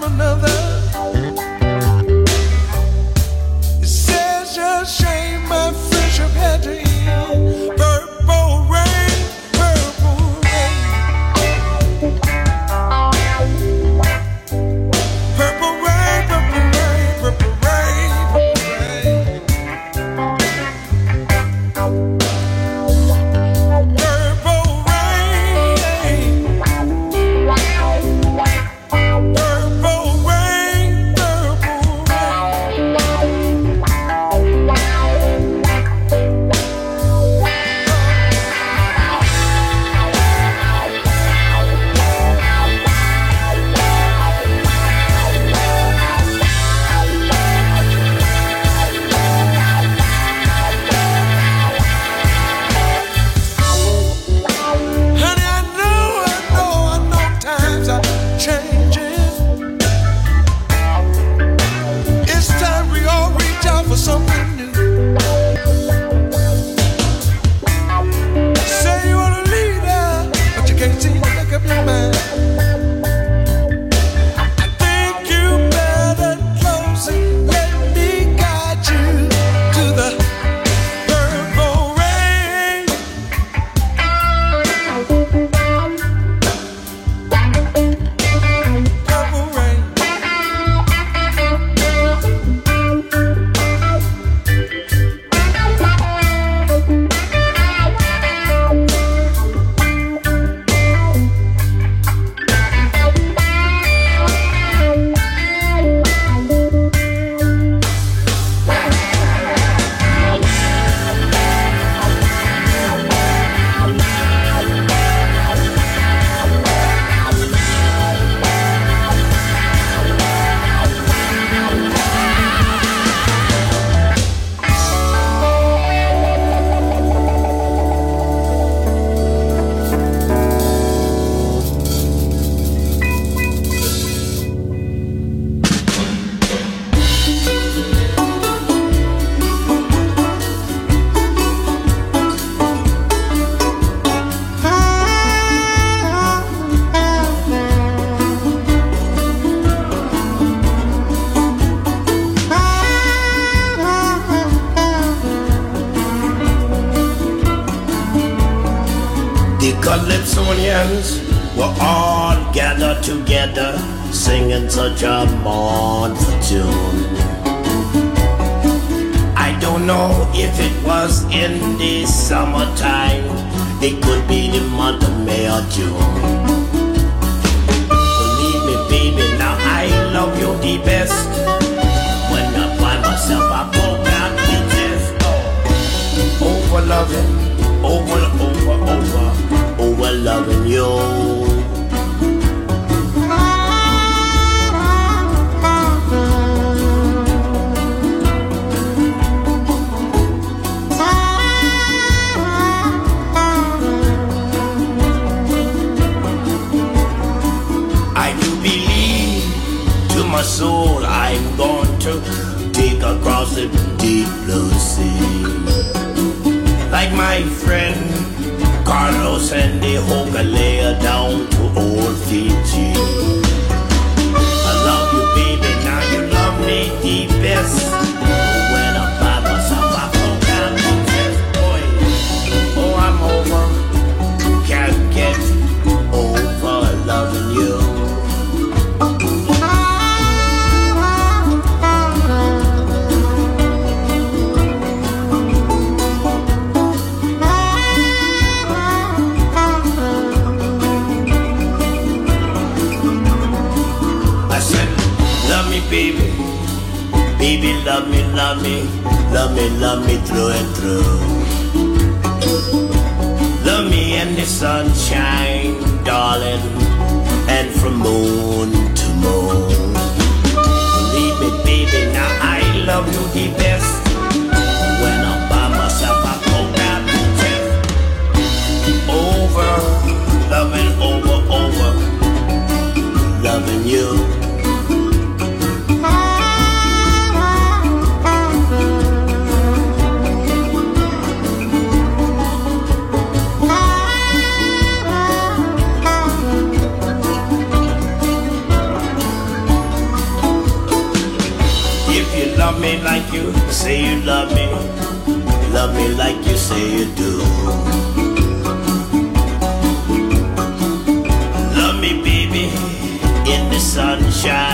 was through and through. love me like you say you do. Love me, baby, in the sunshine.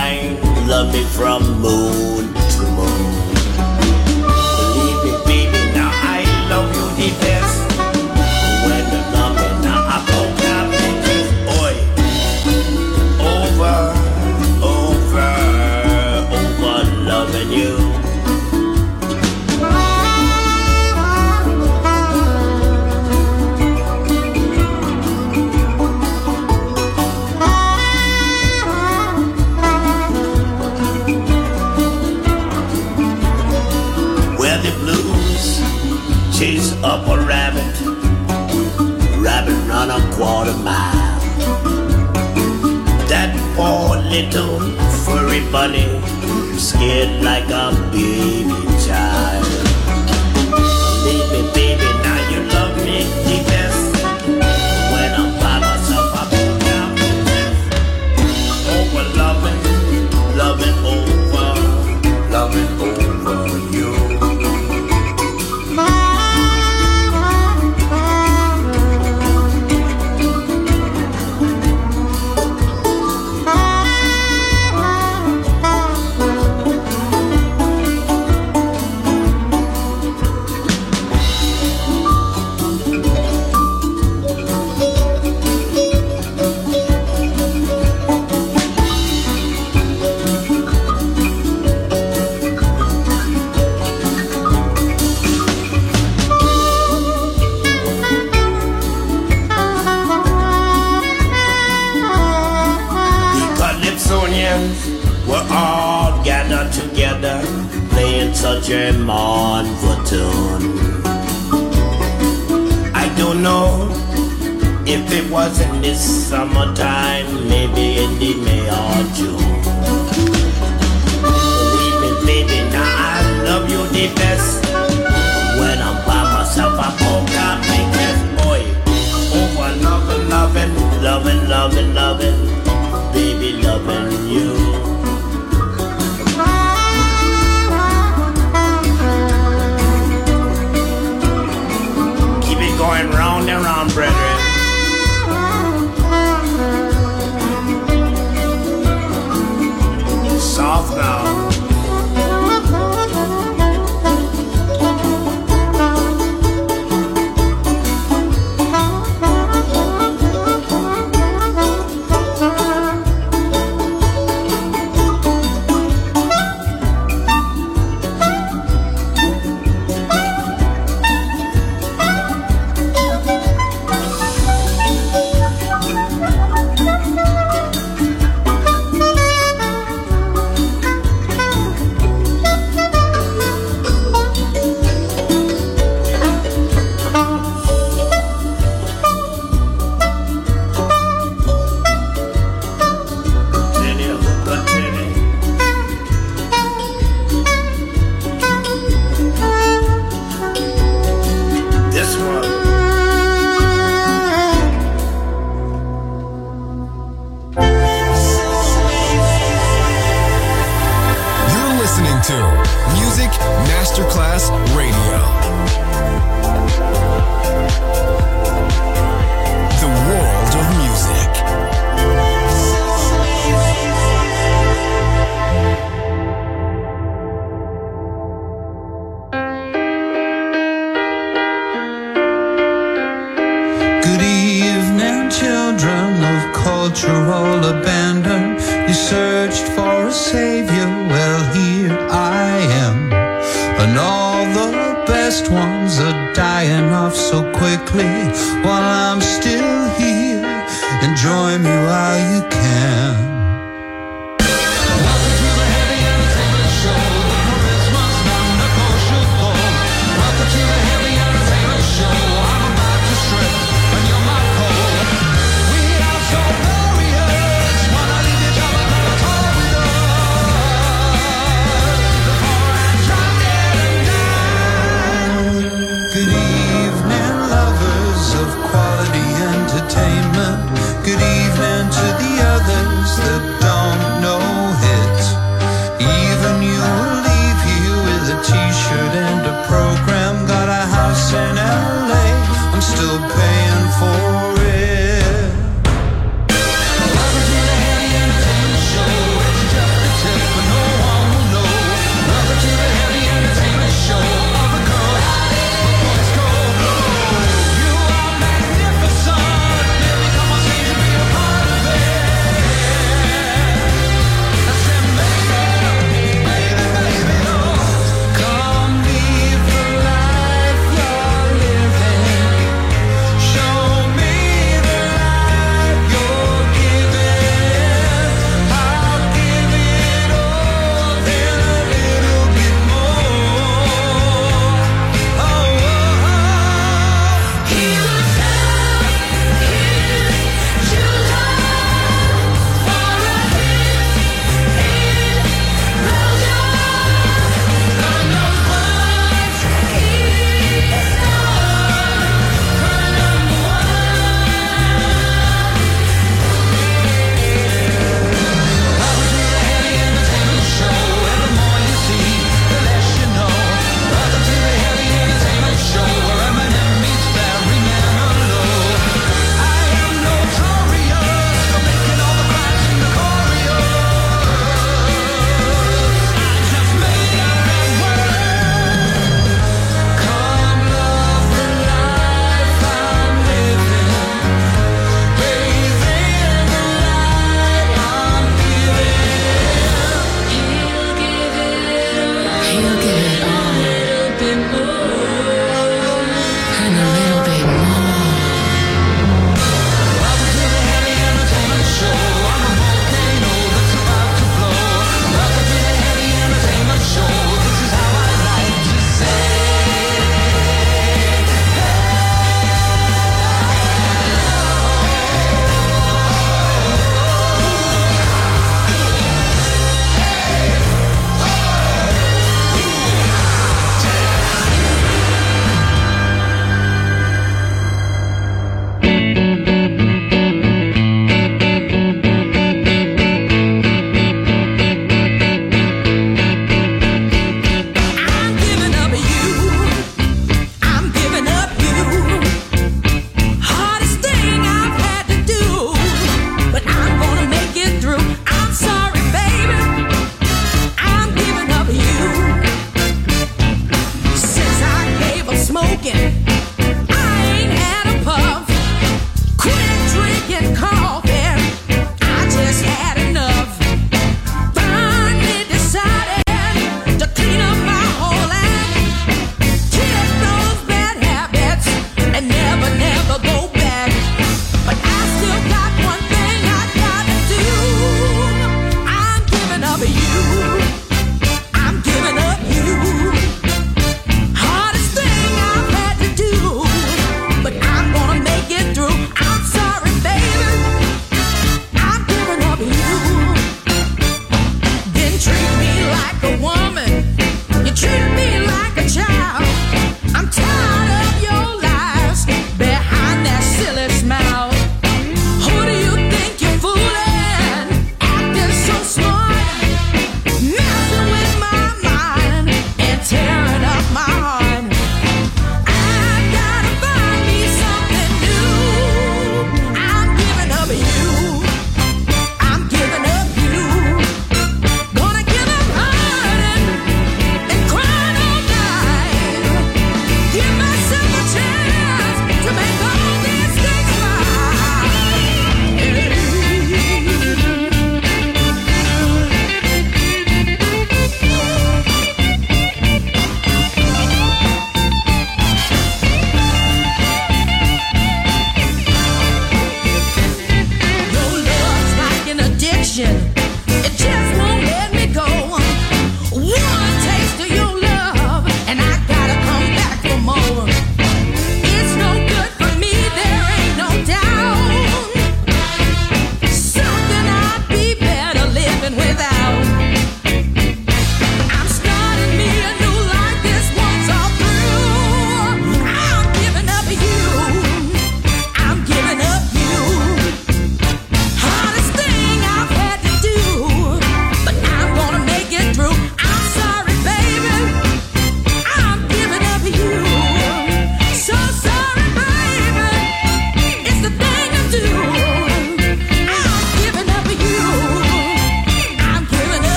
Don't worry, bunny, scared like a baby.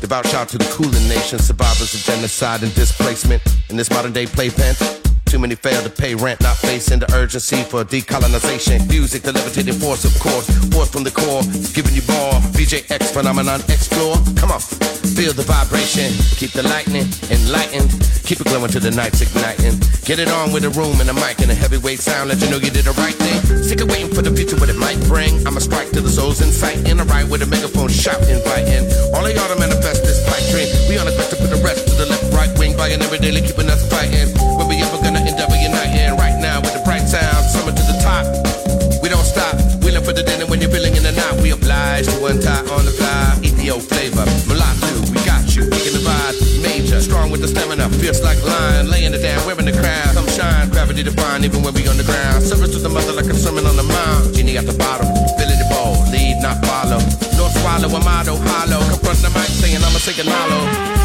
Devout shout to the cooling nation, survivors of genocide and displacement in this modern day playpen. Too many fail to pay rent, not facing the urgency for decolonization. Music, the levitating force, of course, force from the core, giving you more. VJX phenomenon, explore. Come on, feel the vibration, keep the lightning enlightened, keep it glowing till the night's igniting. Get it on with a room and a mic and a heavyweight sound, let you know you did the right thing. Sick of waiting for the future, what it might bring. I'ma strike to the souls in sight, in a with a megaphone, shout, inviting. All of y'all to manifest this pipe dream. We on the quest to put the rest to the left, right wing, by every daily keeping us fighting. When we ever gonna uniting? Right now with the bright sound, summer to the top. We don't stop, wheeling for the dinner when you're feeling in the night. We oblige to untie on the fly. Ethio flavor, mulatto, we got you, kicking the vibe. Major, strong with the stamina, fierce like lion, laying it down, wearing the crown. Come shine, gravity divine, even when we on the ground. Service to the mother like a sermon on the mount. Genie at the bottom, filling the bowl, lead not follow. Don't swallow a motto, hollow. Confront the mic saying I'ma sing a hollow.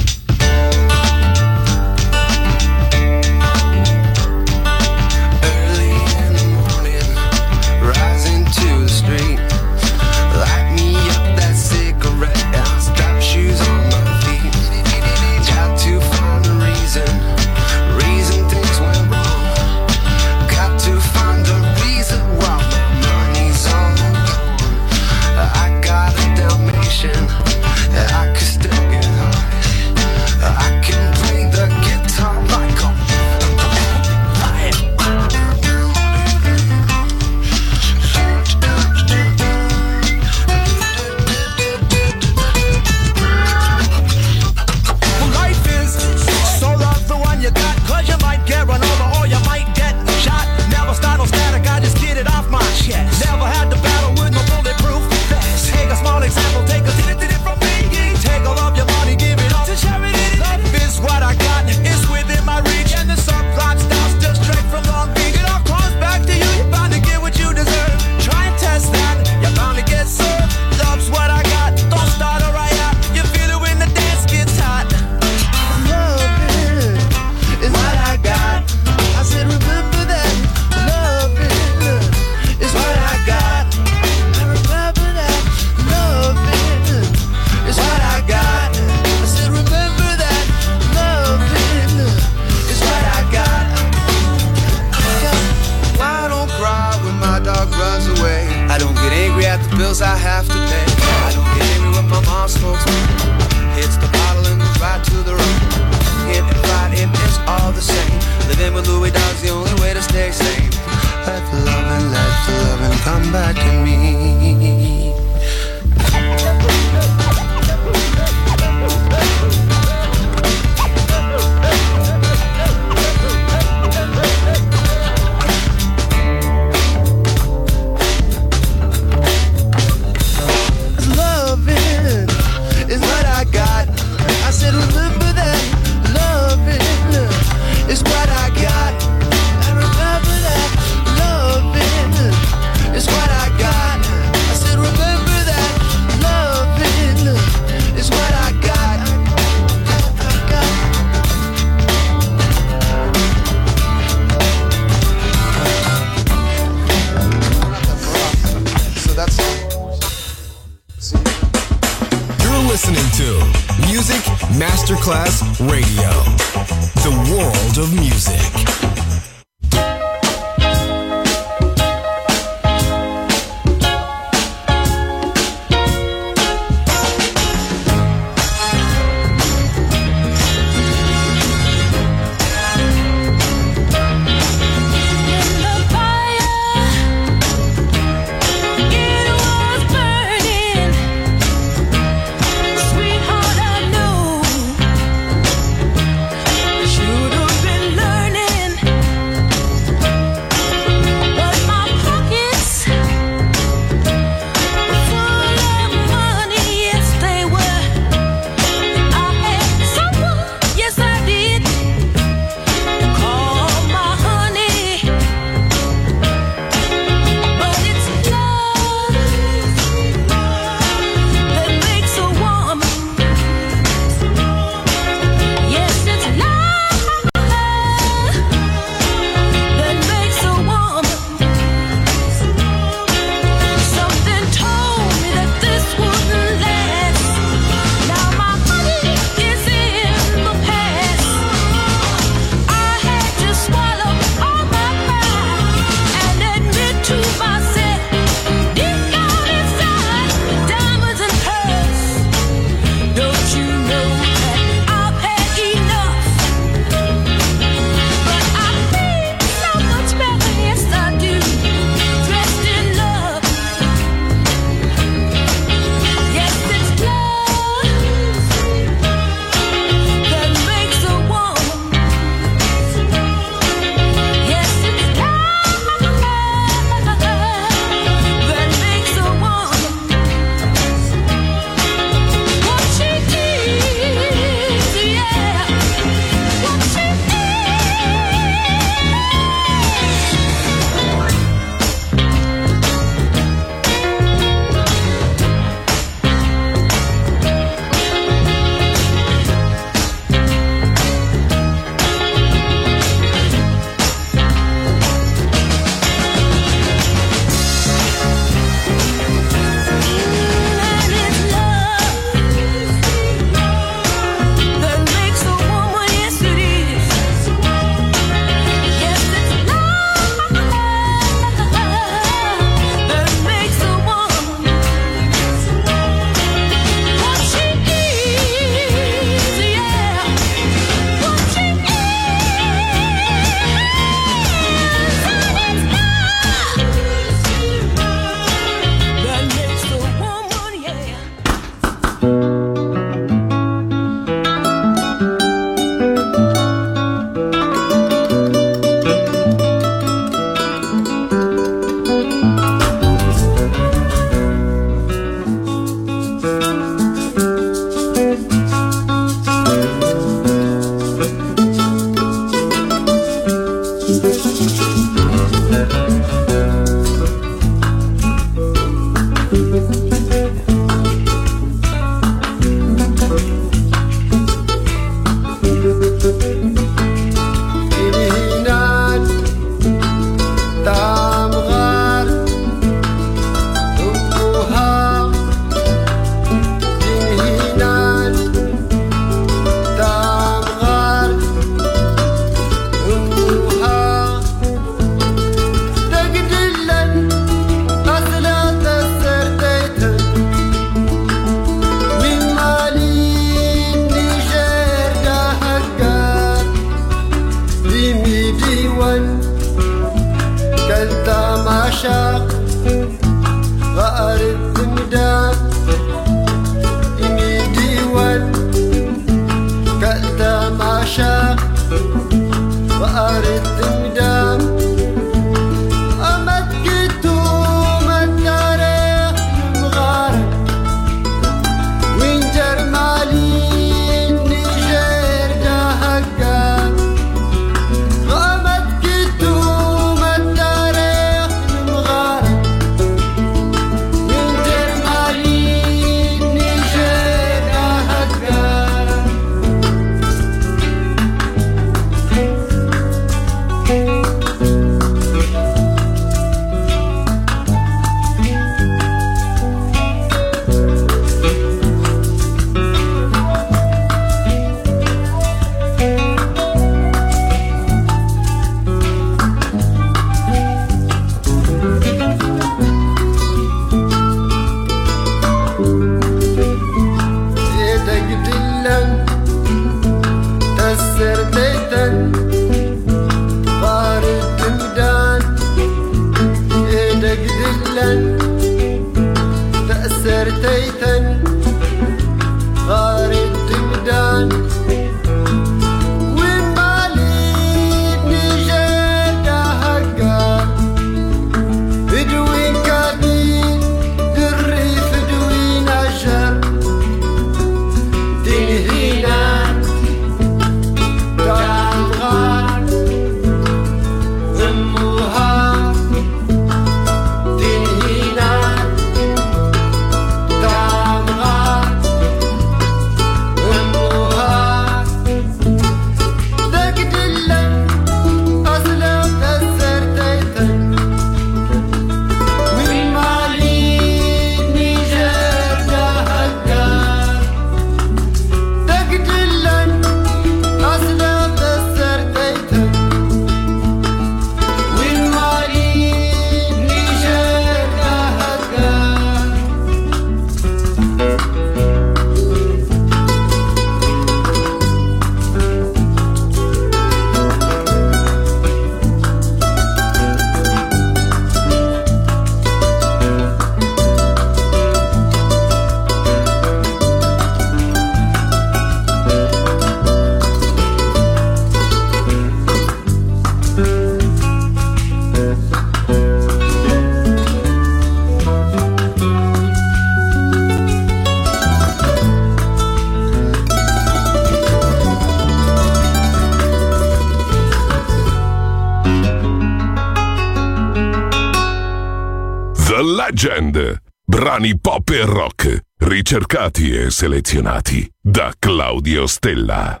E rock, ricercati e selezionati da Claudio Stella.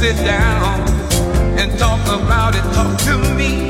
Sit down and talk about it. Talk to me.